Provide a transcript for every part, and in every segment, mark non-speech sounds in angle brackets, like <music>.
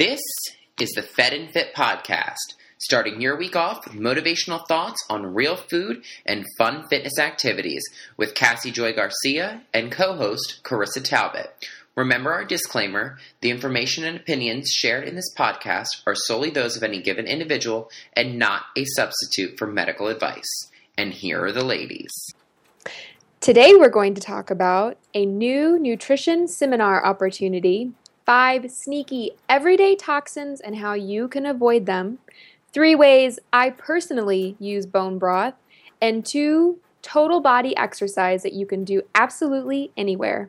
This is the Fed and Fit podcast, starting your week off with motivational thoughts on real food and fun fitness activities with Cassie Joy Garcia and co host Carissa Talbot. Remember our disclaimer the information and opinions shared in this podcast are solely those of any given individual and not a substitute for medical advice. And here are the ladies. Today, we're going to talk about a new nutrition seminar opportunity, five sneaky everyday toxins and how you can avoid them, three ways I personally use bone broth, and two total body exercise that you can do absolutely anywhere.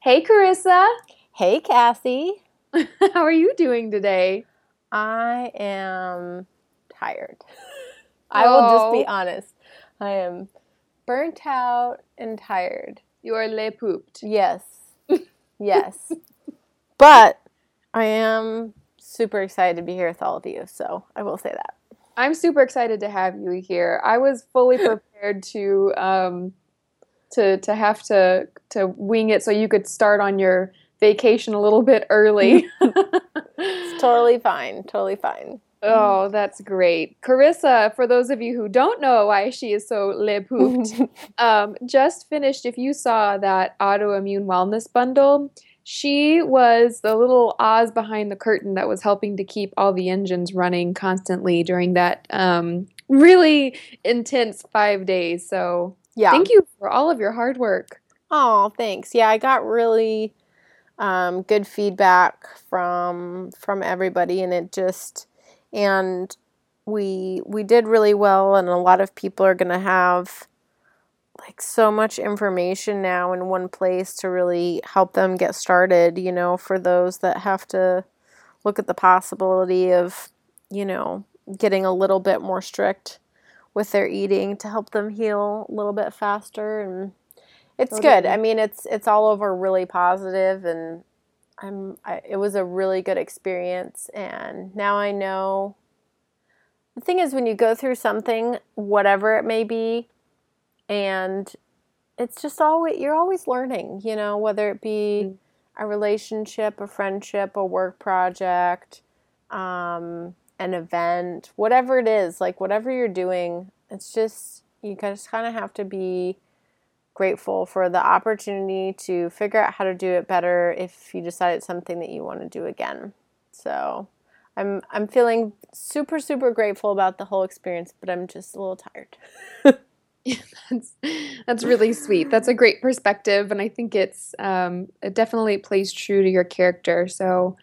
Hey, Carissa. Hey, Cassie. <laughs> How are you doing today? I am tired. <laughs> I will just be Oh. honest. I am burnt out and tired. You are le pooped. Yes. <laughs> Yes. but I am super excited to be here with all of you. So I will say that. I'm super excited to have you here. I was fully <laughs> prepared to um, to to have to to wing it so you could start on your vacation a little bit early. Totally fine. Totally fine. oh, that's great. Carissa, for those of you who don't know why she is so le pooped, <laughs> um, just finished. If you saw that autoimmune wellness bundle, she was the little Oz behind the curtain that was helping to keep all the engines running constantly during that um, really intense five days. So yeah. thank you for all of your hard work. Oh, thanks. Yeah, I got really um, good feedback from from everybody, and it just and we we did really well, and a lot of people are gonna have like so much information now in one place to really help them get started. You know, for those that have to look at the possibility of you know getting a little bit more strict with their eating to help them heal a little bit faster and it's good. I mean, it's it's all over really positive, and I'm. I, it was a really good experience, and now I know. The thing is, when you go through something, whatever it may be, and it's just always you're always learning. You know, whether it be Mm. a relationship, a friendship, a work project, um, an event, whatever it is, like whatever you're doing, it's just you just kind of have to be grateful for the opportunity to figure out how to do it better if you decide it's something that you want to do again. So I'm I'm feeling super super grateful about the whole experience, but I'm just a little tired. <laughs> <laughs> That's, that's really sweet. That's a great perspective, and I think it's um, it definitely plays true to your character. So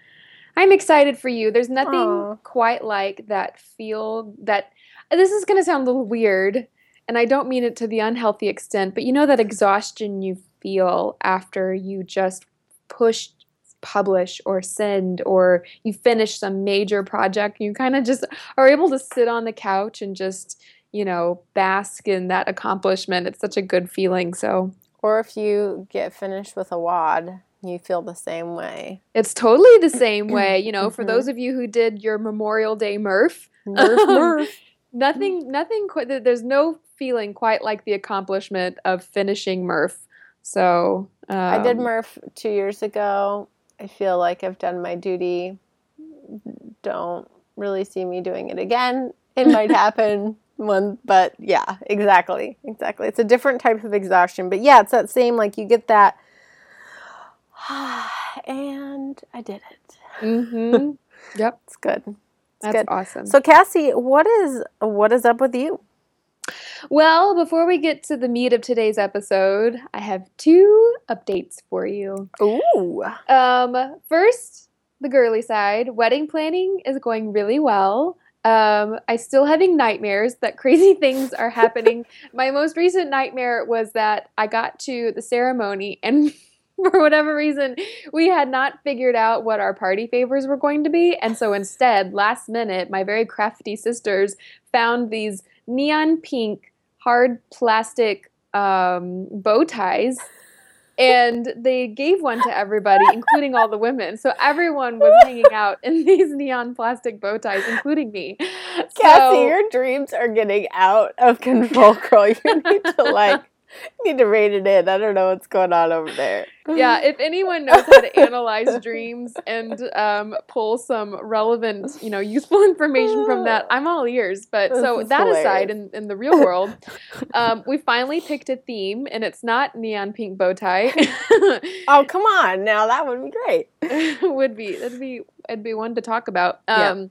I'm excited for you. There's nothing Aw. quite like that feel that. This is going to sound a little weird, and I don't mean it to the unhealthy extent, but you know that exhaustion you feel after you just push, publish, or send, or you finish some major project. You kind of just are able to sit on the couch and just you know, bask in that accomplishment. It's such a good feeling. So Or if you get finished with a WOD, you feel the same way. it's totally the same <clears throat> way. You know, for Mhm. those of you who did your Memorial Day Murph, Murph, <laughs> Murph. Nothing, nothing. Quite, there's no feeling quite like the accomplishment of finishing Murph. So um, I did Murph two years ago. I feel like I've done my duty. Don't really see me doing it again. It might <laughs> happen one, but yeah, exactly, exactly. It's a different type of exhaustion, but yeah, it's that same like you get that, <sighs> and I did it. hmm <laughs> Yep, It's good. It's that's good. awesome. So Cassie, what is what is up with you? well, before we get to the meat of today's episode, I have two updates for you. Ooh, Um, first, the girly side. Wedding planning is going really well. Um, I still having nightmares that crazy <laughs> things are happening. <laughs> My most recent nightmare was that I got to the ceremony and <laughs> <laughs> for whatever reason, we had not figured out what our party favors were going to be. And so instead, last minute, my very crafty sisters found these neon pink hard plastic um, bow ties and they gave one to everybody, including all the women. So everyone was <laughs> hanging out in these neon plastic bow ties, including me. Cassie, So- your dreams are getting out of control, girl. You need to like <laughs> need to rein it in. I don't know what's going on over there. <laughs> yeah, if anyone knows how to analyze dreams and um, pull some relevant, you know, useful <laughs> information from that, <sighs> I'm all ears. But This so that aside, in, in the real world, um, we finally picked a theme, and it's not neon pink bow tie. Oh, come on. Now that would be great. would be that'd be it'd be one to talk about. Yeah.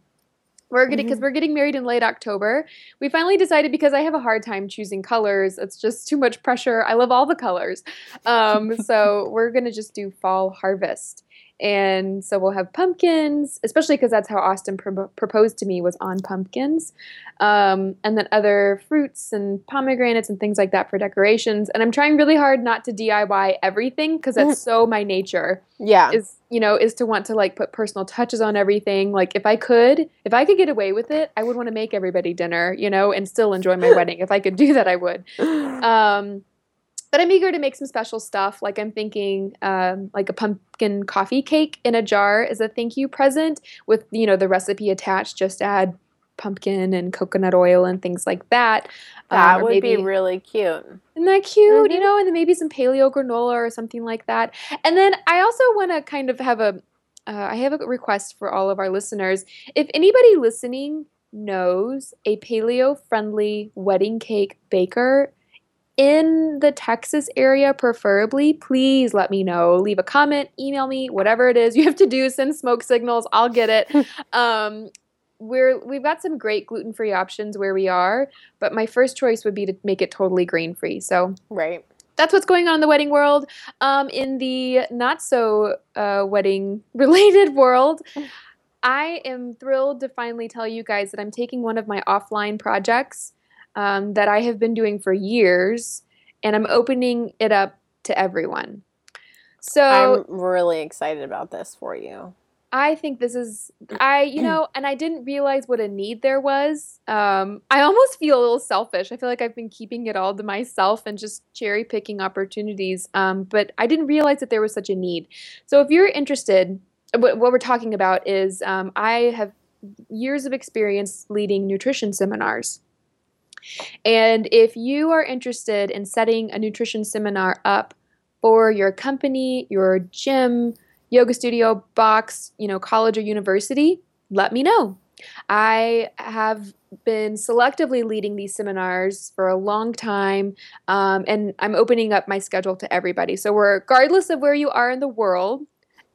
We're getting because Mhm. we're getting married in late October. We finally decided because I have a hard time choosing colors. It's just too much pressure. I love all the colors, um, <laughs> so we're gonna just do fall harvest. And so we'll have pumpkins, especially because that's how Austin pro- proposed to me was on pumpkins, um, and then other fruits and pomegranates and things like that for decorations. And I'm trying really hard not to DIY everything because that's so my nature. Yeah. is you know is to want to like put personal touches on everything. Like if i could if i could get away with it i would want to make everybody dinner you know and still enjoy my <laughs> wedding. If i could do that i would. <laughs> Um but i'm eager to make some special stuff like i'm thinking um, like a pumpkin coffee cake in a jar as a thank you present with you know the recipe attached just add pumpkin and coconut oil and things like that Um, that or would maybe- be really cute. isn't that cute? You Mhm. know, and then maybe some paleo granola or something like that. And then I also want to kind of have a, uh, I have a request for all of our listeners. If anybody listening knows a paleo friendly wedding cake baker in the Texas area, preferably, please let me know. Leave a comment, email me, whatever it is you have to do. Send smoke signals. I'll get it. <laughs> um, we're we've got some great gluten free options where we are, but my first choice would be to make it totally grain free. So Right. that's what's going on in the wedding world. Um, in the not so uh, wedding <laughs> related world, <laughs> I am thrilled to finally tell you guys that I'm taking one of my offline projects um, that I have been doing for years, and I'm opening it up to everyone. So I'm really excited about this for you. I think this is I you know, <clears throat> and I didn't realize what a need there was. Um, I almost feel a little selfish. I feel like I've been keeping it all to myself and just cherry picking opportunities. Um, but I didn't realize that there was such a need. So if you're interested, what, what we're talking about is um, I have years of experience leading nutrition seminars. And if you are interested in setting a nutrition seminar up for your company, your gym, yoga studio, box, you know, college or university, let me know. I have been selectively leading these seminars for a long time, um, and I'm opening up my schedule to everybody. So, regardless of where you are in the world,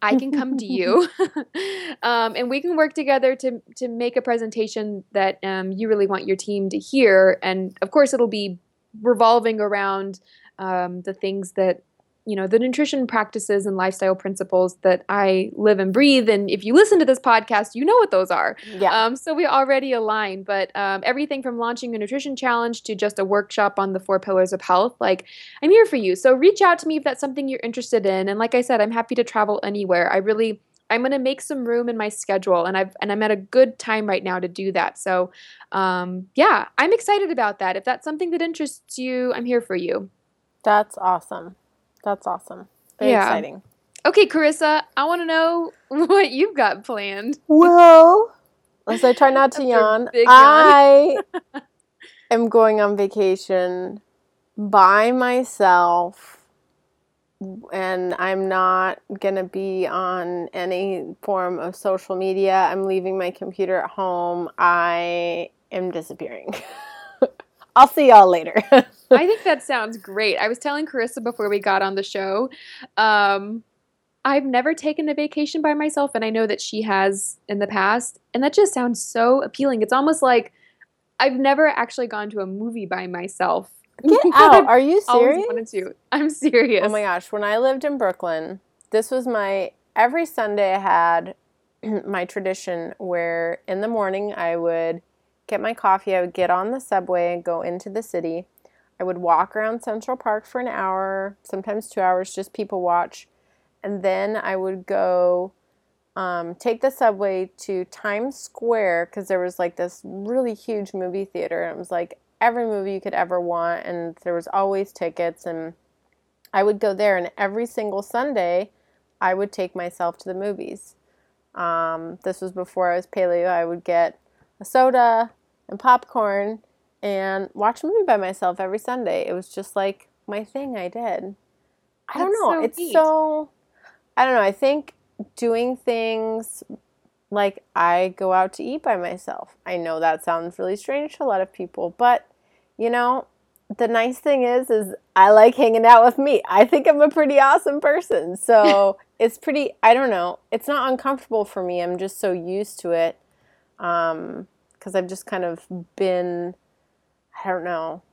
I can come to you, <laughs> <laughs> um, and we can work together to to make a presentation that um, you really want your team to hear. And of course, it'll be revolving around um, the things that you know the nutrition practices and lifestyle principles that I live and breathe. And if you listen to this podcast, you know what those are. Yeah. Um, so we already align, but um, everything from launching a nutrition challenge to just a workshop on the four pillars of health, like I'm here for you. So reach out to me if that's something you're interested in. And like I said, I'm happy to travel anywhere. I really, I'm going to make some room in my schedule, and I've and I'm at a good time right now to do that. So, um, yeah, I'm excited about that. If that's something that interests you, I'm here for you. That's awesome. That's awesome. Very Yeah. exciting. Okay, Carissa, I want to know <laughs> what you've got planned. Well, <laughs> as I try not to yawn, yawn. I <laughs> am going on vacation by myself, and I'm not gonna be on any form of social media. I'm leaving my computer at home. I am disappearing. I'll see y'all later. I think that sounds great. I was telling Carissa before we got on the show, um, I've never taken a vacation by myself, and I know that she has in the past, and that just sounds so appealing. It's almost like I've never actually gone to a movie by myself. Get <laughs> out! Are you serious? wanted to. I'm serious. Oh my gosh, when I lived in Brooklyn, this was my every Sunday I had <clears throat> my tradition where in the morning I would get my coffee, I would get on the subway and go into the city. I would walk around Central Park for an hour, sometimes 2 hours just people watch. And then I would go um, take the subway to Times Square because there was like this really huge movie theater and it was like every movie you could ever want and there was always tickets and I would go there, and every single Sunday, I would take myself to the movies. Um, this was before I was paleo. I would get a soda and popcorn and watch a movie by myself every Sunday. It was just like my thing I did. I don't know. so it's neat. so, I don't know. I think doing things like I go out to eat by myself. I know that sounds really strange to a lot of people, but you know, the nice thing is is I like hanging out with me. I think I'm a pretty awesome person. So, <laughs> it's pretty I don't know. It's not uncomfortable for me. I'm just so used to it. Um cuz I've just kind of been I don't know.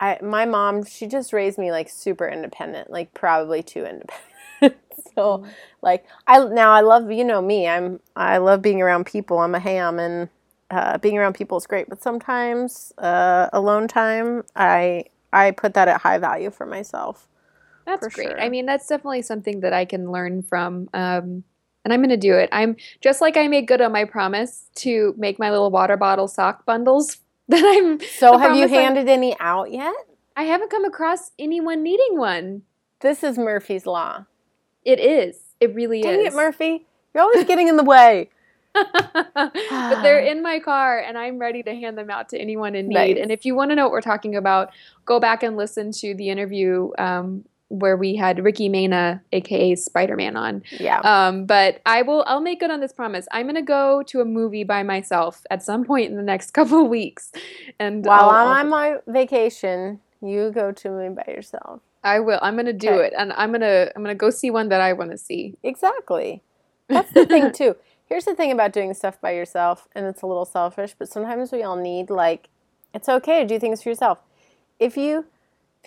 I my mom, she just raised me like super independent, like probably too independent. <laughs> so, like I now I love you know me. I'm I love being around people. I'm a ham and uh, being around people is great, but sometimes uh, alone time, I I put that at high value for myself. That's For great. sure. I mean, that's definitely something that I can learn from. Um, and I'm going to do it. I'm just like I made good on my promise to make my little water bottle sock bundles. <laughs> That I'm. So, have you handed any out yet? I haven't come across anyone needing one. This is Murphy's law. It is. It really Dang is. it, Murphy! <laughs> You're always getting in the way. but they're in my car and I'm ready to hand them out to anyone in need. Nice. And if you want to know what we're talking about, go back and listen to the interview um, where we had Ricky Mena, aka Spider Man, on. Yeah. Um, but I will. I'll make good on this promise. I'm gonna go to a movie by myself at some point in the next <laughs> couple of weeks, and While I'll- I'm on my vacation, you go to me by yourself. I will. I'm gonna do Okay. it, and I'm gonna I'm gonna go see one that I want to see. Exactly. That's the thing too. Here's the thing about doing stuff by yourself, and it's a little selfish, but sometimes we all need like it's okay to do things for yourself. If you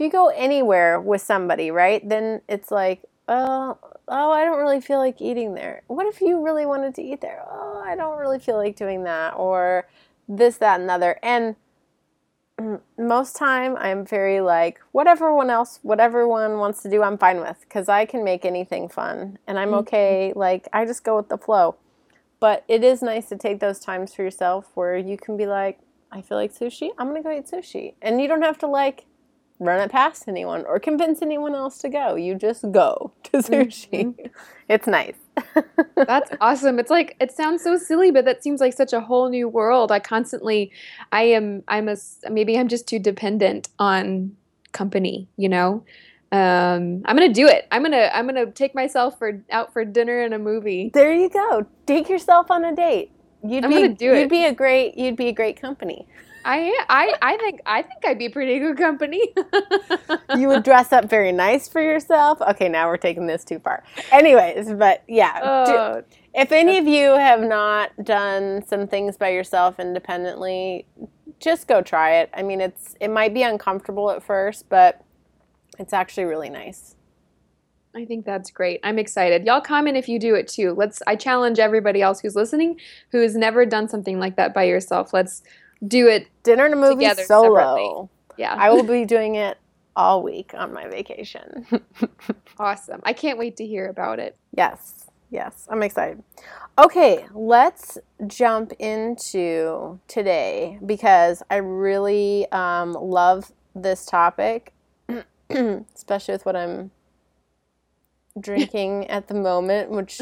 you go anywhere with somebody, right, then it's like, oh, oh, I don't really feel like eating there. What if you really wanted to eat there? Oh, I don't really feel like doing that, or this, that, and other. And <clears throat> most time I'm very like whatever one else whatever one wants to do I'm fine with cuz I can make anything fun and I'm Mhm. okay like I just go with the flow. But it is nice to take those times for yourself where you can be like I feel like sushi, I'm going to go eat sushi. And you don't have to like run it past anyone or convince anyone else to go. You just go <laughs> to sushi. It's nice. <laughs> That's awesome. It's like it sounds so silly, but that seems like such a whole new world. I constantly, I am, I'm a maybe I'm just too dependent on company. You know, um, I'm gonna do it. I'm gonna, I'm gonna take myself for out for dinner and a movie. There you go. Take yourself on a date. You'd I'm be gonna do it. you'd be a great you'd be a great company. I, I, I think, I think I'd be pretty good company. <laughs> you would dress up very nice for yourself. Okay, now we're taking this too far. Anyways, but yeah, do- Oh, if any of you have not done some things by yourself independently, just go try it. I mean, it's it might be uncomfortable at first, but it's actually really nice. I think that's great. I'm excited. Y'all comment if you do it too. Let's I challenge everybody else who's listening who has never done something like that by yourself. Let's do it. Dinner and a movie solo. separately. Yeah. I will be doing it all week on my vacation. <laughs> awesome. I can't wait to hear about it. Yes, yes, I'm excited. Okay, let's jump into today because I really um, love this topic, <clears throat> especially with what I'm drinking <laughs> at the moment, which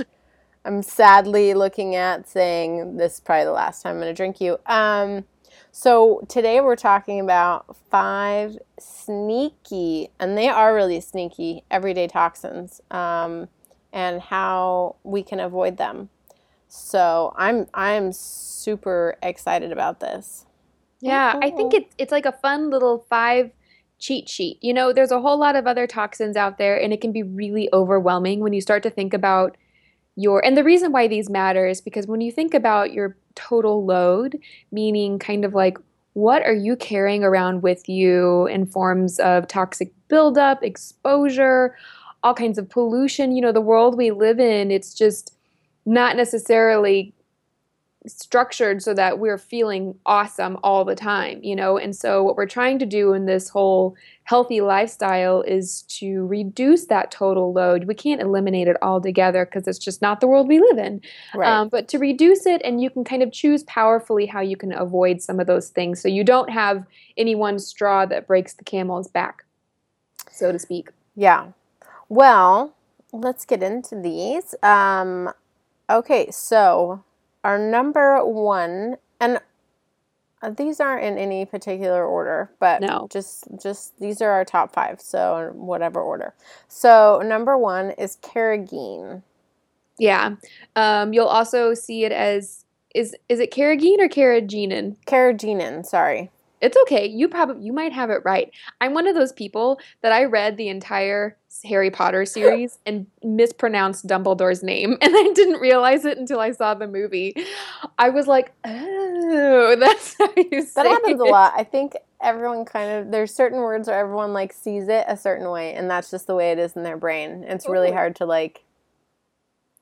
I'm sadly looking at saying this is probably the last time I'm going to drink you. Um, so today we're talking about five sneaky, and they are really sneaky, everyday toxins. Um, and how we can avoid them. So I'm I'm super excited about this. Yeah, I think it's it's like a fun little five cheat sheet. You know, there's a whole lot of other toxins out there and it can be really overwhelming when you start to think about your and the reason why these matter is because when you think about your total load, meaning kind of like what are you carrying around with you in forms of toxic buildup, exposure, all kinds of pollution, you know, the world we live in, it's just not necessarily structured so that we're feeling awesome all the time, you know? And so, what we're trying to do in this whole healthy lifestyle is to reduce that total load. We can't eliminate it altogether because it's just not the world we live in. Right. Um, but to reduce it, and you can kind of choose powerfully how you can avoid some of those things so you don't have any one straw that breaks the camel's back, so to speak. Yeah. Well, let's get into these. Um, okay, so our number one, and uh, these aren't in any particular order, but No. just just these are our top five. So whatever order. So number one is carrageenan. Yeah. Um, you'll also see it as is is it carrageenan or carrageenan? Carrageenan, sorry. It's okay. You probably you might have it right. I'm one of those people that I read the entire Harry Potter series <laughs> and mispronounced Dumbledore's name, <laughs> and I didn't realize it until I saw the movie. I was like, "Oh, <laughs> that's how you say That happens a lot. I think everyone kind of there's certain words where everyone like sees it a certain way, and that's just the way it is in their brain. It's really hard to like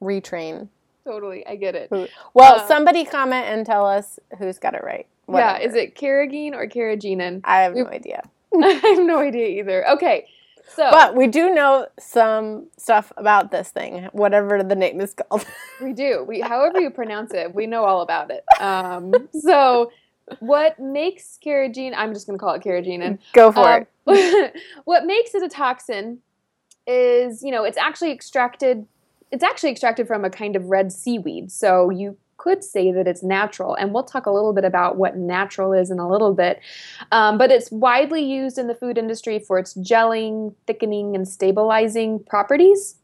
retrain. Totally, I get it. Well, Uh, somebody comment and tell us who's got it right. Yeah, is it carrageen or carrageenan? I have no idea. <laughs> I have no idea either. Okay, so But we do know some stuff about this thing, whatever the name is called. <laughs> We do. We, however you pronounce it, we know all about it. Um, so, what makes carrageenan? I'm just going to call it carrageenan. Go for it. Um, <laughs> what makes it a toxin is, you know, it's actually extracted. It's actually extracted from a kind of red seaweed. So you could say that it's natural, and we'll talk a little bit about what natural is in a little bit. Um, but it's widely used in the food industry for its gelling, thickening, and stabilizing properties.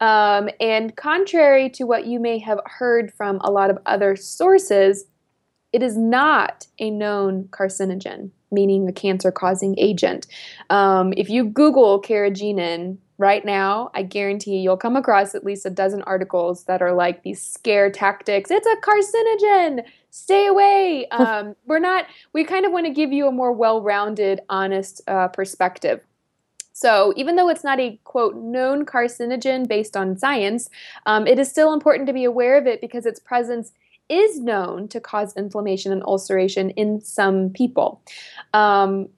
Um, and contrary to what you may have heard from a lot of other sources, it is not a known carcinogen, meaning a cancer causing agent. Um, if you Google carrageenan right now, I guarantee you'll come across at least a dozen articles that are like these scare tactics. It's a carcinogen. Stay away. <laughs> Um, we're not, we kind of want to give you a more well rounded, honest uh, perspective. So, even though it's not a quote known carcinogen based on science, um, it is still important to be aware of it because its presence is known to cause inflammation and ulceration in some people. Um,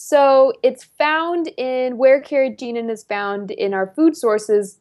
so, it's found in where carrageenan is found in our food sources.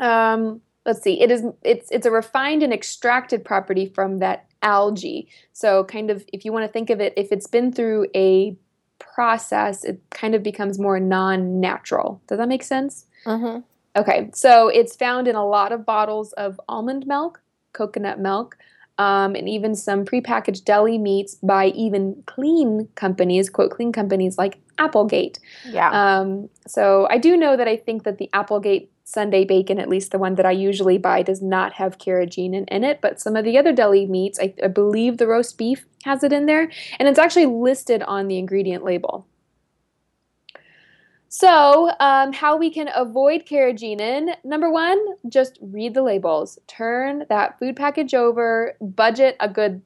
Um, let's see, it is it's it's a refined and extracted property from that algae. So, kind of if you want to think of it, if it's been through a process, it kind of becomes more non natural. Does that make sense? hmm Okay, so it's found in a lot of bottles of almond milk, coconut milk, um, and even some prepackaged deli meats by even clean companies, quote, clean companies like Applegate. Yeah. Um, so I do know that I think that the Applegate Sunday bacon, at least the one that I usually buy, does not have carrageenan in it. But some of the other deli meats, I, I believe the roast beef has it in there, and it's actually listed on the ingredient label. So, um, how we can avoid carrageenan? Number one, just read the labels. Turn that food package over. Budget a good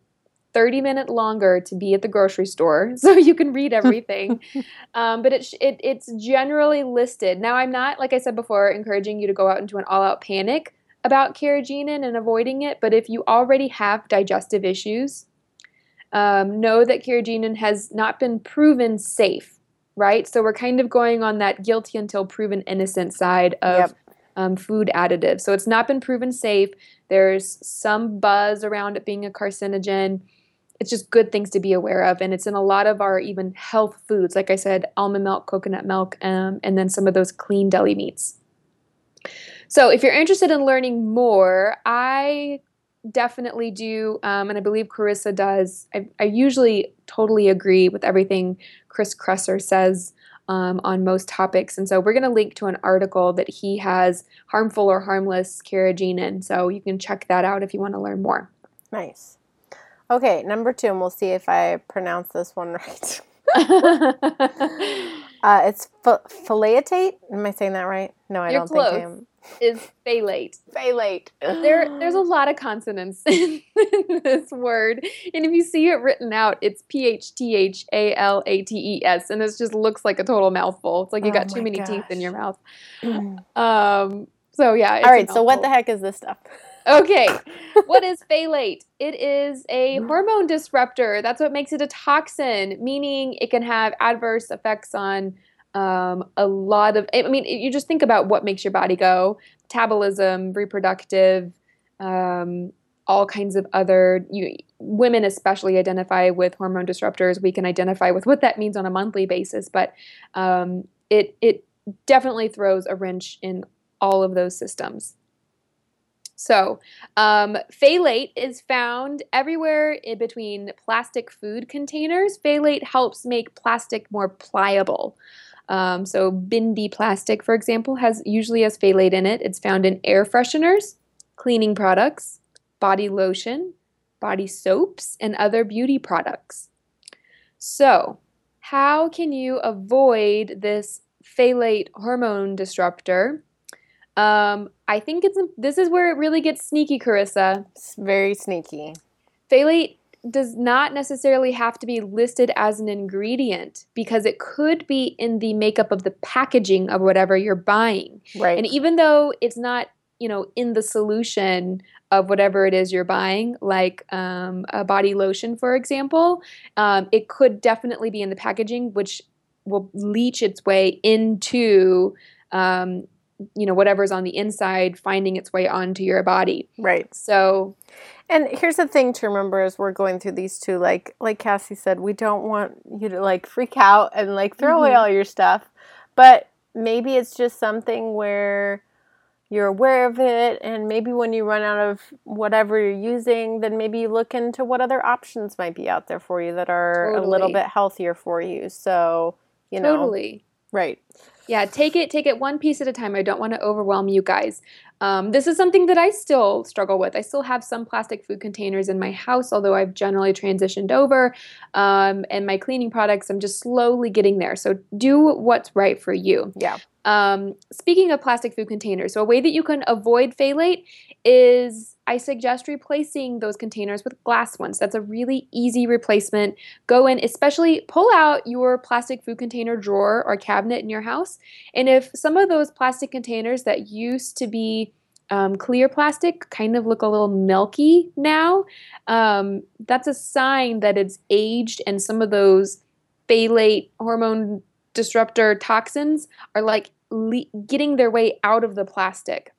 30 minute longer to be at the grocery store <laughs> so you can read everything. <laughs> um, but it, it it's generally listed. Now, I'm not, like I said before, encouraging you to go out into an all out panic about carrageenan and avoiding it. But if you already have digestive issues, um, know that carrageenan has not been proven safe, right? So we're kind of going on that guilty until proven innocent side of Yep. um, food additives. So it's not been proven safe. There's some buzz around it being a carcinogen. It's just good things to be aware of, and it's in a lot of our even health foods. Like I said, almond milk, coconut milk, um, and then some of those clean deli meats. So if you're interested in learning more, I definitely do, um, and I believe Carissa does. I, I usually totally agree with everything Chris Kresser says um, on most topics, and so we're going to link to an article that he has, harmful or harmless carrageenan. So you can check that out if you want to learn more. Nice. Okay, number two, and we'll see if I pronounce this one <laughs> right. <laughs> Uh, it's ph-. Am I saying that right? No, I You're don't think I am. Is phthalate. Phthalate. There, there's a lot of consonants <laughs> in this word, and if you see it written out, it's P H T H A L A T E S, and it just looks like a total mouthful. It's like you Oh got too many teeth in your mouth. Um, so yeah. it's a. So what the heck is this stuff? Okay, <laughs> what is phthalate? It is a hormone disruptor. That's what makes it a toxin, meaning it can have adverse effects on um, a lot of. I mean, you just think about what makes your body go: metabolism, reproductive, um, all kinds of other. You, women especially identify with hormone disruptors. We can identify with what that means on a monthly basis, but um, it it definitely throws a wrench in all of those systems. So, um, phthalate is found everywhere in between plastic food containers. Phthalate helps make plastic more pliable. Um, so, Bindi plastic, for example, has usually has phthalate in it. It's found in air fresheners, cleaning products, body lotion, body soaps, and other beauty products. So, how can you avoid this phthalate hormone disruptor? Um, I think it's this is where it really gets sneaky, Carissa. It's very sneaky. Phthalate does not necessarily have to be listed as an ingredient because it could be in the makeup of the packaging of whatever you're buying. Right. And even though it's not, you know, in the solution of whatever it is you're buying, like um, a body lotion, for example, um, it could definitely be in the packaging, which will leach its way into um, you know whatever's on the inside finding its way onto your body right so and here's the thing to remember as we're going through these two like like cassie said we don't want you to like freak out and like throw mm-hmm. away all your stuff but maybe it's just something where you're aware of it and maybe when you run out of whatever you're using then maybe you look into what other options might be out there for you that are totally. a little bit healthier for you so you know totally right yeah, take it take it one piece at a time. I don't want to overwhelm you guys. Um, this is something that I still struggle with. I still have some plastic food containers in my house, although I've generally transitioned over. Um, and my cleaning products, I'm just slowly getting there. So do what's right for you. Yeah. Um, speaking of plastic food containers, so a way that you can avoid phthalate is I suggest replacing those containers with glass ones. That's a really easy replacement. Go in, especially pull out your plastic food container drawer or cabinet in your house. And if some of those plastic containers that used to be um, clear plastic kind of look a little milky now, um, that's a sign that it's aged and some of those phthalate hormone disruptor toxins are like le- getting their way out of the plastic.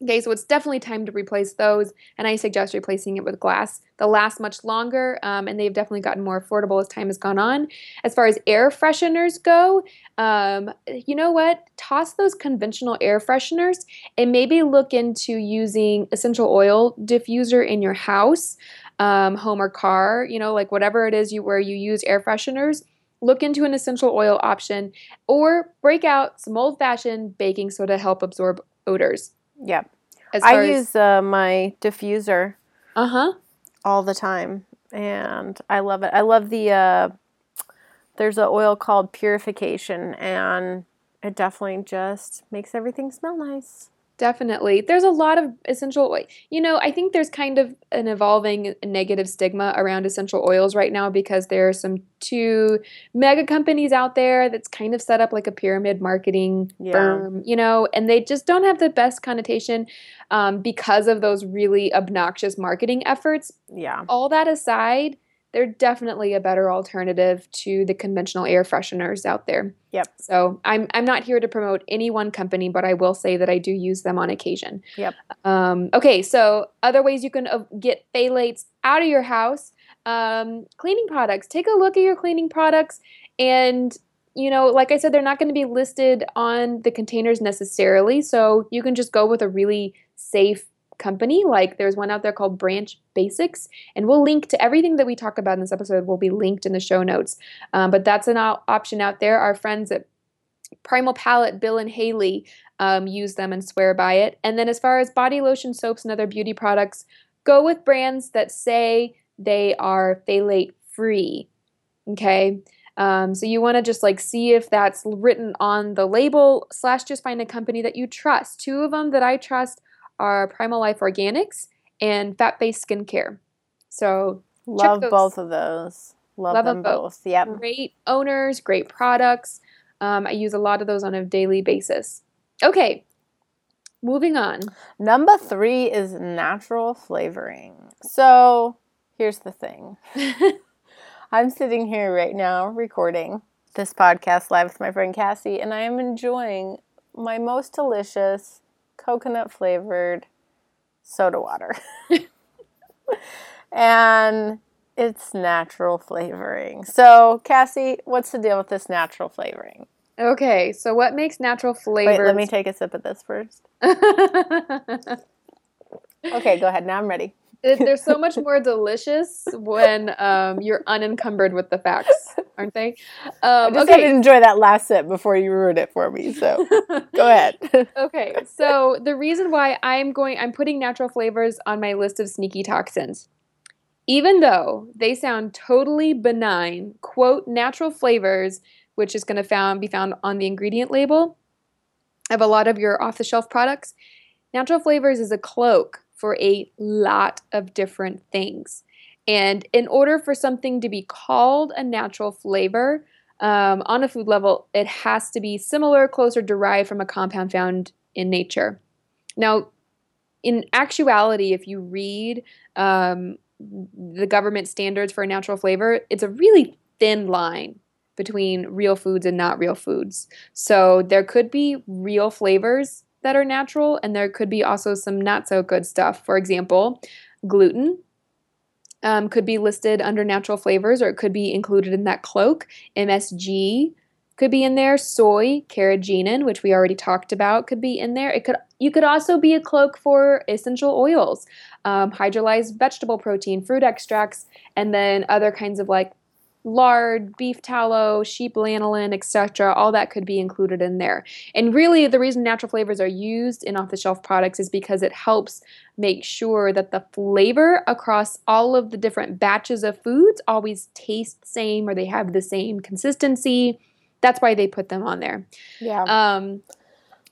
Okay, so it's definitely time to replace those, and I suggest replacing it with glass. They'll last much longer, um, and they've definitely gotten more affordable as time has gone on. As far as air fresheners go, um, you know what? Toss those conventional air fresheners and maybe look into using essential oil diffuser in your house, um, home or car. You know, like whatever it is you where you use air fresheners look into an essential oil option or break out some old fashioned baking soda to help absorb odors. Yep. I as, use uh, my diffuser. Uh huh. All the time, and I love it. I love the. Uh, there's an oil called Purification, and it definitely just makes everything smell nice. Definitely. There's a lot of essential oil. You know, I think there's kind of an evolving negative stigma around essential oils right now because there are some two mega companies out there that's kind of set up like a pyramid marketing yeah. firm, you know, and they just don't have the best connotation um, because of those really obnoxious marketing efforts. Yeah. All that aside, they're definitely a better alternative to the conventional air fresheners out there. Yep. So I'm I'm not here to promote any one company, but I will say that I do use them on occasion. Yep. Um, okay, so other ways you can get phthalates out of your house: um, cleaning products. Take a look at your cleaning products, and you know, like I said, they're not going to be listed on the containers necessarily, so you can just go with a really safe company. Like there's one out there called Branch Basics, and we'll link to everything that we talk about in this episode will be linked in the show notes. Um, but that's an option out there. Our friends at Primal Palette, Bill and Haley, um, use them and swear by it. And then as far as body lotion, soaps, and other beauty products, go with brands that say they are phthalate free. Okay. Um, so you want to just like see if that's written on the label slash just find a company that you trust. Two of them that I trust are Primal Life Organics and Fat Based Skincare. So love both of those. Love, love them both. both. Yep. Great owners, great products. Um, I use a lot of those on a daily basis. Okay, moving on. Number three is natural flavoring. So here's the thing. <laughs> I'm sitting here right now recording this podcast live with my friend Cassie, and I am enjoying my most delicious coconut flavored soda water. <laughs> and it's natural flavoring. So, Cassie, what's the deal with this natural flavoring? Okay, so what makes natural flavors? Wait, let me take a sip of this first. <laughs> Okay, go ahead. Now I'm ready. It- They're so much <laughs> more delicious when um, you're unencumbered with the facts, aren't they? I Um, just had to enjoy that last sip before you ruined it for me. So go ahead. <laughs> okay, so the reason why I'm going, I'm putting natural flavors on my list of sneaky toxins. Even though they sound totally benign, quote, natural flavors, which is going to found, be found on the ingredient label of a lot of your off the shelf products, natural flavors is a cloak for a lot of different things. And in order for something to be called a natural flavor um, on a food level, it has to be similar, close, or derived from a compound found in nature. Now, in actuality, if you read um, the government standards for a natural flavor, it's a really thin line between real foods and not real foods. So there could be real flavors that are natural, and there could be also some not so good stuff. For example, gluten um, could be listed under natural flavors, or it could be included in that cloak. MSG could be in there. Soy, carrageenan, which we already talked about, could be in there. It could you could also be a cloak for essential oils, um, hydrolyzed vegetable protein, fruit extracts, and then other kinds of like lard, beef tallow, sheep lanolin, etc. All that could be included in there. And really, the reason natural flavors are used in off the shelf products is because it helps make sure that the flavor across all of the different batches of foods always taste the same or they have the same consistency. That's why they put them on there. Yeah. Um,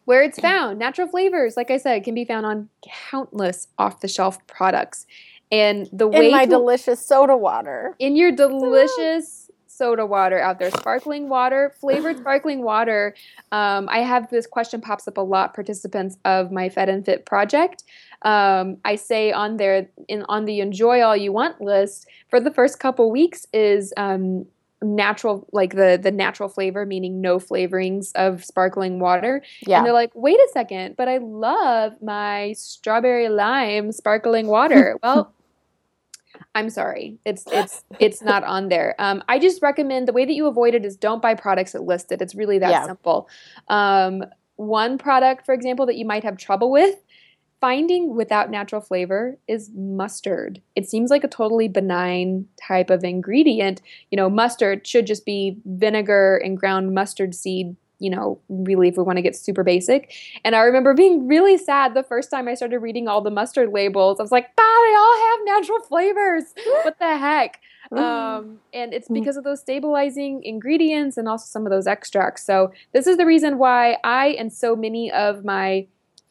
where it's found, natural flavors, like I said, can be found on countless off the shelf products. And the way In my to- delicious soda water. in your delicious soda water out there, sparkling water, flavored <sighs> sparkling water. Um, I have this question pops up a lot. Participants of my Fed and Fit project, um, I say on there in on the enjoy all you want list for the first couple weeks is um, natural, like the the natural flavor, meaning no flavorings of sparkling water. Yeah. And they're like, wait a second, but I love my strawberry lime sparkling water. <laughs> well, I'm sorry. It's it's it's not on there. Um, I just recommend the way that you avoid it is don't buy products that listed. It's really that Yeah. simple. Um, one product, for example, that you might have trouble with finding without natural flavor is mustard. It seems like a totally benign type of ingredient. You know, mustard should just be vinegar and ground mustard seed. You know, really, if we want to get super basic. And I remember being really sad the first time I started reading all the mustard labels. I was like, "Bah, they all have natural flavors. <gasps> What the heck?" Um, and it's Mm. because of those stabilizing ingredients and also some of those extracts. So this is the reason why I and so many of my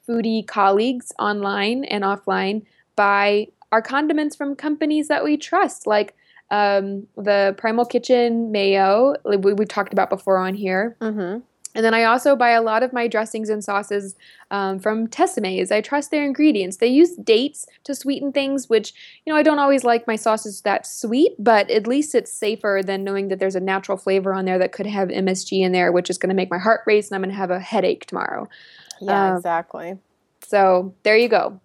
foodie colleagues online and offline buy our condiments from companies that we trust, like um, the Primal Kitchen mayo we, we've talked about before on here. mm-hmm. And then I also buy a lot of my dressings and sauces um, from Tessemae's. I trust their ingredients. They use dates to sweeten things, which, you know, I don't always like my sauces that sweet, but at least it's safer than knowing that there's a natural flavor on there that could have MSG in there, which is going to make my heart race and I'm going to have a headache tomorrow. Yeah, Um, exactly. So there you go.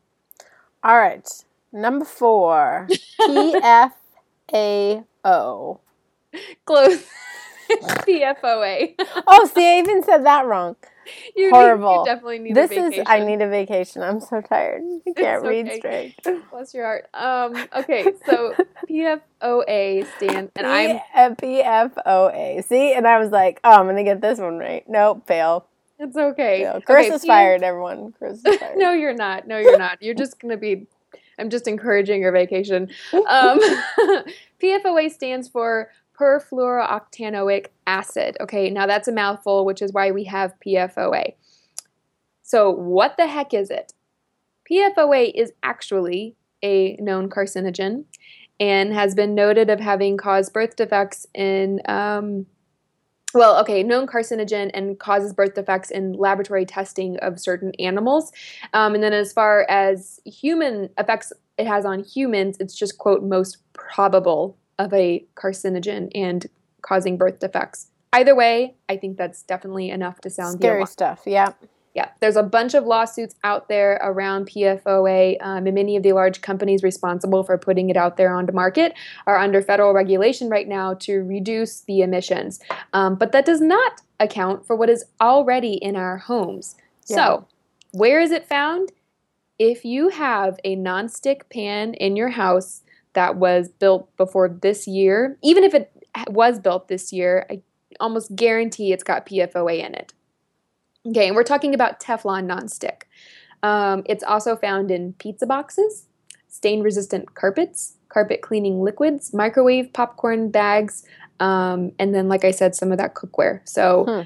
All right. Number four. PFAO. <laughs> Close. <laughs> PFOA. Oh, see, I even said that wrong. <laughs> You need- Horrible. you definitely need this a vacation. is, I need a vacation. I'm so tired. I can't read straight. Bless your heart. Um, okay, so PFOA stands, and I'm P- PFOA. See, and I was like, oh, I'm going to get this one right. Nope, fail. It's okay. fail. Chris okay, is fired, everyone. Chris is <laughs> fired. no, you're not. No, you're not. You're just gonna be. I'm just encouraging your vacation. Um, <laughs> PFOA stands for perfluorooctanoic acid. Okay, now that's a mouthful, which is why we have PFOA. So, what the heck is it? PFOA is actually a known carcinogen and has been noted of having caused birth defects in um, well, okay, known carcinogen and causes birth defects in laboratory testing of certain animals. Um, and then as far as human effects it has on humans, it's just, quote, most probable of a carcinogen and causing birth defects. Either way, I think that's definitely enough to sound Scary stuff. Yeah. Yeah, there's a bunch of lawsuits out there around PFOA, um, and many of the large companies responsible for putting it out there onto market are under federal regulation right now to reduce the emissions. Um, but that does not account for what is already in our homes. Yeah. So, where is it found? If you have a nonstick pan in your house that was built before this year, even if it was built this year, I almost guarantee it's got PFOA in it. Okay, and we're talking about Teflon nonstick. Um, it's also found in pizza boxes, stain resistant carpets, carpet cleaning liquids, microwave popcorn bags, um, and then, like I said, some of that cookware. So Hmm.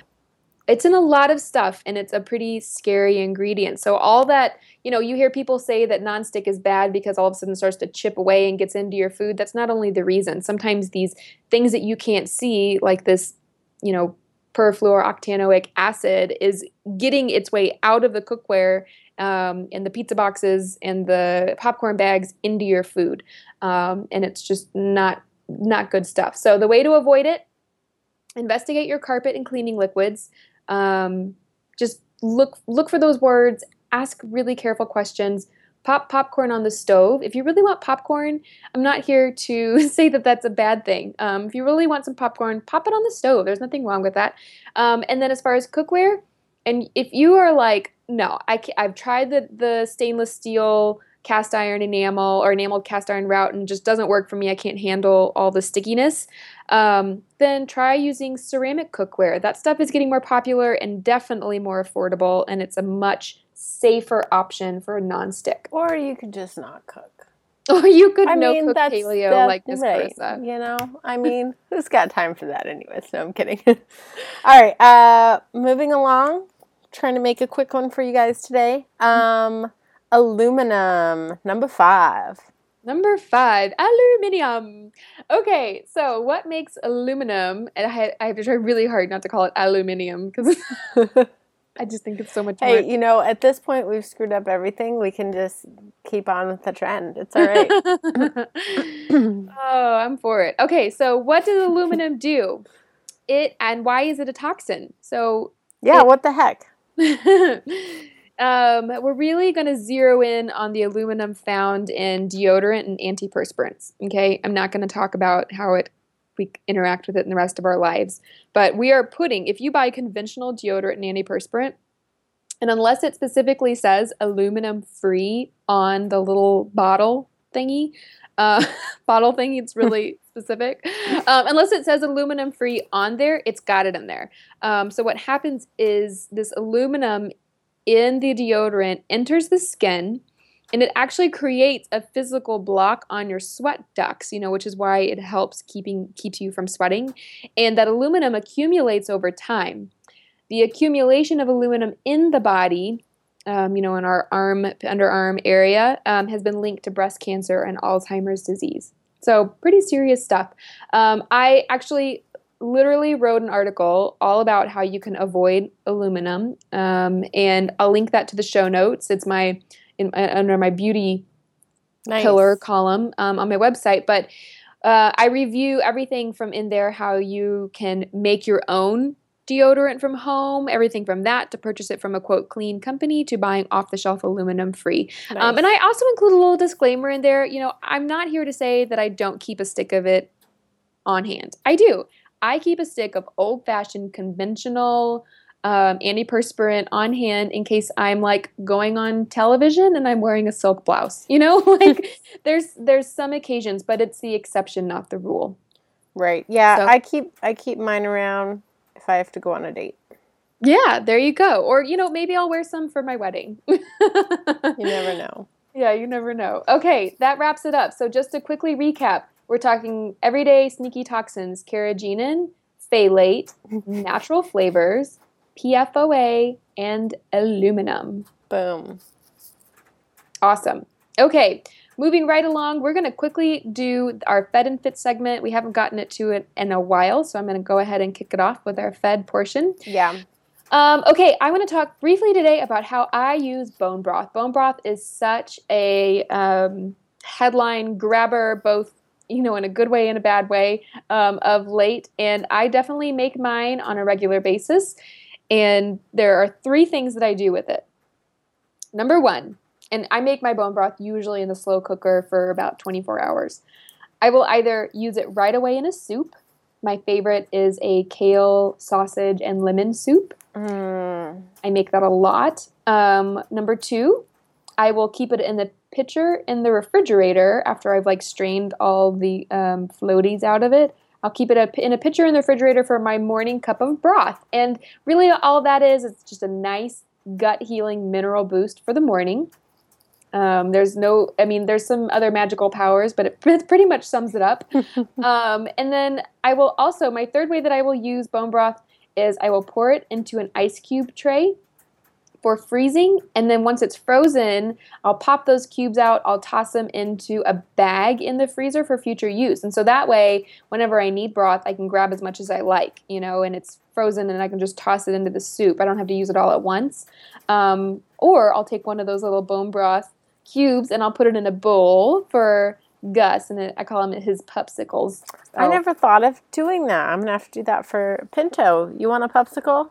it's in a lot of stuff, and it's a pretty scary ingredient. So, all that, you know, you hear people say that nonstick is bad because all of a sudden it starts to chip away and gets into your food. That's not only the reason. Sometimes these things that you can't see, like this, you know, perfluorooctanoic acid, is getting its way out of the cookware um, and the pizza boxes and the popcorn bags into your food, um, and it's just not not good stuff. So the way to avoid it: investigate your carpet and cleaning liquids. Um, just look look for those words. Ask really careful questions. Pop popcorn on the stove. If you really want popcorn, I'm not here to <laughs> say that that's a bad thing. Um, if you really want some popcorn, pop it on the stove. There's nothing wrong with that. Um, and then as far as cookware, and if you are like, no, I, I've tried the the stainless steel cast iron enamel or enameled cast iron route and just doesn't work for me. I can't handle all the stickiness. Um, then try using ceramic cookware. That stuff is getting more popular and definitely more affordable, and it's a much safer option for a nonstick. Or you could just not cook. <laughs> Or you could I no mean, cook that's paleo that's like this right. Carissa. You know, <laughs> I mean, who's got time for that, anyways? No, I'm kidding. <laughs> All right, uh, moving along. Trying to make a quick one for you guys today. Um, aluminum number five. Number five, aluminium. Okay, so what makes aluminum? And I, I have to try really hard not to call it aluminium because I just think it's so much Hey, more. you know, at this point we've screwed up everything. We can just keep on with the trend. It's all right. <laughs> oh, I'm for it. Okay, so what does aluminum do? It and why is it a toxin? So yeah, It- what the heck? <laughs> um, we're really going to zero in on the aluminum found in deodorant and antiperspirants. Okay, I'm not going to talk about how it we interact with it in the rest of our lives, but we are putting if you buy conventional deodorant and antiperspirant, and unless it specifically says aluminum free on the little bottle thingy, uh, <laughs> bottle thing, it's really <laughs> specific. Um, unless it says aluminum free on there, it's got it in there. Um, so what happens is this aluminum in the deodorant enters the skin and it actually creates a physical block on your sweat ducts you know which is why it helps keeping keeps you from sweating. And that aluminum accumulates over time. The accumulation of aluminum in the body um, you know in our arm underarm area um, has been linked to breast cancer and alzheimer's disease. So pretty serious stuff. Um, i actually literally wrote an article all about how you can avoid aluminum, um, and I'll link that to the show notes. It's my in, uh, under my beauty Nice. pillar column um, on my website. But uh, I review everything from in there how you can make your own deodorant from home, everything from that to purchase it from a quote clean company to buying off the shelf aluminum free. Um, and I also include a little disclaimer in there. You know, I'm not here to say that I don't keep a stick of it on hand. I do. I keep a stick of old fashioned conventional um, antiperspirant on hand in case I'm like going on television and I'm wearing a silk blouse. You know, <laughs> like <laughs> there's there's some occasions, but it's the exception, not the rule. Right. Yeah, So- I keep I keep mine around if I have to go on a date. Yeah, there you go. Or you know, maybe I'll wear some for my wedding. <laughs> You never know. Yeah, you never know. Okay, that wraps it up. So just to quickly recap, we're talking everyday sneaky toxins, carrageenan, phthalate, natural flavors, PFOA, and aluminum. Boom. Awesome. Okay, moving right along, we're going to quickly do our Fed and Fit segment. We haven't gotten it to it in a while, so I'm going to go ahead and kick it off with our Fed portion. Yeah. Um, okay, I want to talk briefly today about how I use bone broth. Bone broth is such a um, headline grabber, both you know in a good way and a bad way um, of late, and I definitely make mine on a regular basis. And there are three things that I do with it. Number one, and I make my bone broth usually in the slow cooker for about 24 hours. I will either use it right away in a soup, my favorite is a kale sausage and lemon soup. Mm. I make that a lot. Um, number two, I will keep it in the pitcher in the refrigerator after I've like strained all the um, floaties out of it. I'll keep it in a pitcher in the refrigerator for my morning cup of broth. And really, all that is, it's just a nice gut healing mineral boost for the morning. Um, there's no, I mean, there's some other magical powers, but it <laughs> pre- pretty much sums it up. <laughs> um, and then I will also, my third way that I will use bone broth is I will pour it into an ice cube tray for freezing. And then once it's frozen, I'll pop those cubes out. I'll toss them into a bag in the freezer for future use. And so that way, whenever I need broth, I can grab as much as I like, you know, and it's frozen and I can just toss it into the soup. I don't have to use it all at once. Um, or I'll take one of those little bone broth cubes and I'll put it in a bowl for Gus, and it, I call him his popsicles. I never thought of doing that. I'm gonna have to do that for Pinto. You want a popsicle?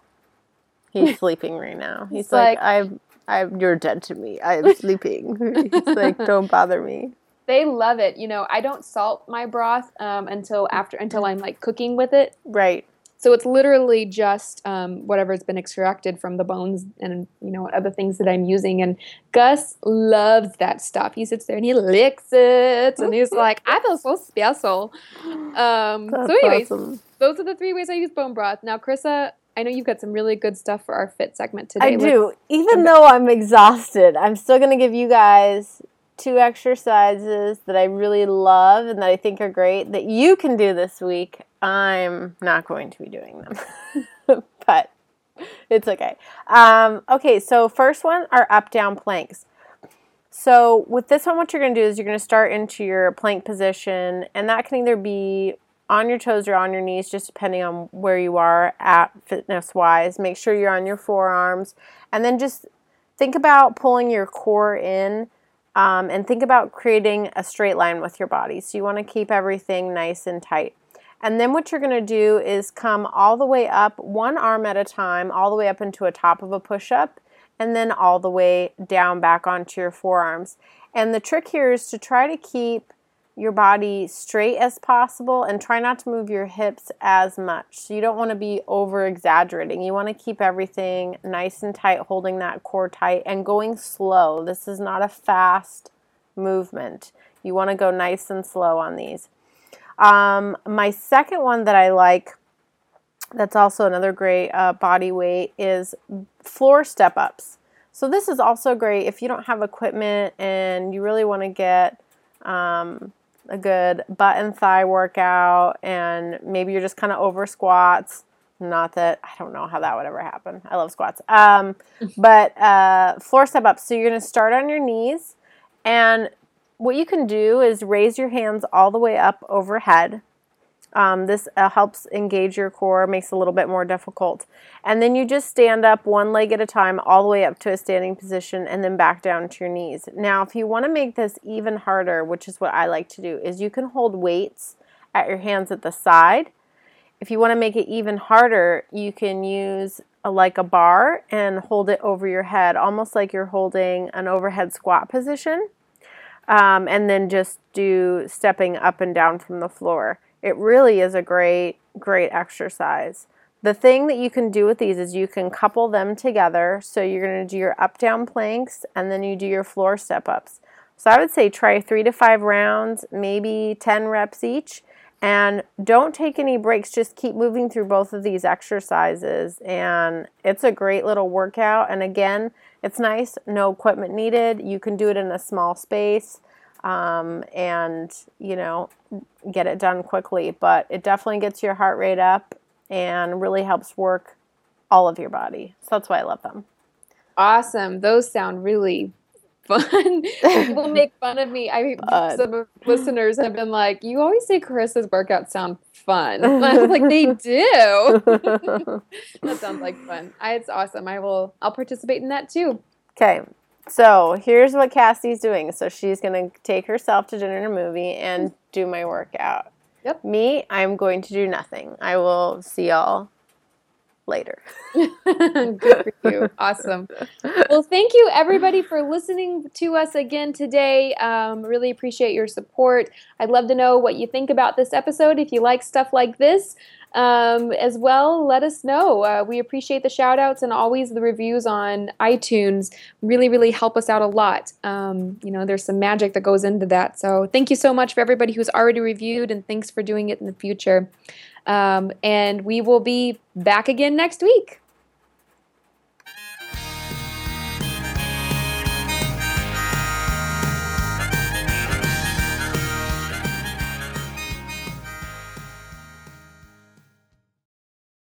He's <laughs> sleeping right now. He's He's like, like- I'm, I'm. You're dead to me. I'm <laughs> sleeping. He's like, don't bother me. They love it. You know, I don't salt my broth um, until after until I'm like cooking with it. Right. So it's literally just um, whatever's been extracted from the bones and you know other things that I'm using. And Gus loves that stuff. He sits there and he licks it, and he's like, "I feel so special." <laughs> Um, so, anyways, awesome. those are the three ways I use bone broth. Now, Krissa, I know you've got some really good stuff for our fit segment today. I do. Even though I'm exhausted, I'm still gonna give you guys two exercises that I really love and that I think are great that you can do this week. I'm not going to be doing them, <laughs> but it's okay. Um, okay, so first one are up down planks. So with this one, what you're going to do is you're going to start into your plank position, and that can either be on your toes or on your knees, just depending on where you are at fitness wise. Make sure you're on your forearms, and then just think about pulling your core in. Um, and think about creating a straight line with your body. So you want to keep everything nice and tight. And then what you're going to do is come all the way up, one arm at a time, all the way up into a top of a push up, and then all the way down back onto your forearms. And the trick here is to try to keep your body straight as possible and try not to move your hips as much. So you don't want to be over exaggerating. You want to keep everything nice and tight, holding that core tight and going slow. This is not a fast movement. You want to go nice and slow on these. Um, my second one that I like, that's also another great uh, body weight, is floor step ups. So this is also great if you don't have equipment and you really want to get um, a good butt and thigh workout, and maybe you're just kind of over squats. Not that I don't know how that would ever happen. I love squats. Um, <laughs> but uh, floor step ups. So you're going to start on your knees, and what you can do is raise your hands all the way up overhead. Um, this uh, helps engage your core, makes it a little bit more difficult. And then you just stand up one leg at a time, all the way up to a standing position, and then back down to your knees. Now, if you want to make this even harder, which is what I like to do, is you can hold weights at your hands at the side. If you want to make it even harder, you can use a, like a bar and hold it over your head, almost like you're holding an overhead squat position. Um, and then just do stepping up and down from the floor. It really is a great, great exercise. The thing that you can do with these is you can couple them together. So you're going to do your up down planks and then you do your floor step ups. So I would say try three to five rounds, maybe 10 reps each. And don't take any breaks. Just keep moving through both of these exercises. And it's a great little workout. And again, it's nice, no equipment needed. You can do it in a small space um, and, you know, get it done quickly. But it definitely gets your heart rate up and really helps work all of your body. So that's why I love them. Awesome. Those sound really <laughs> fun. <laughs> People make fun of me. I Fun. some listeners have been like, "You always say Carissa's workouts sound fun." <laughs> I was like, "They do." that sounds like fun. I, it's awesome. I will. I'll participate in that too. Okay, so here's what Cassy's doing. So she's going to take herself to dinner and a movie and do my workout. Yep. Me, I'm going to do nothing. I will see y'all later. <laughs> Good for you. Awesome. Well, thank you everybody for listening to us again today. Um, really appreciate your support. I'd love to know what you think about this episode. If you like stuff like this, um, as well, let us know. Uh, we appreciate the shout outs and always the reviews on iTunes. Really, really help us out a lot. Um, you know, there's some magic that goes into that. So thank you so much for everybody who's already reviewed, and thanks for doing it in the future. Um, and we will be back again next week.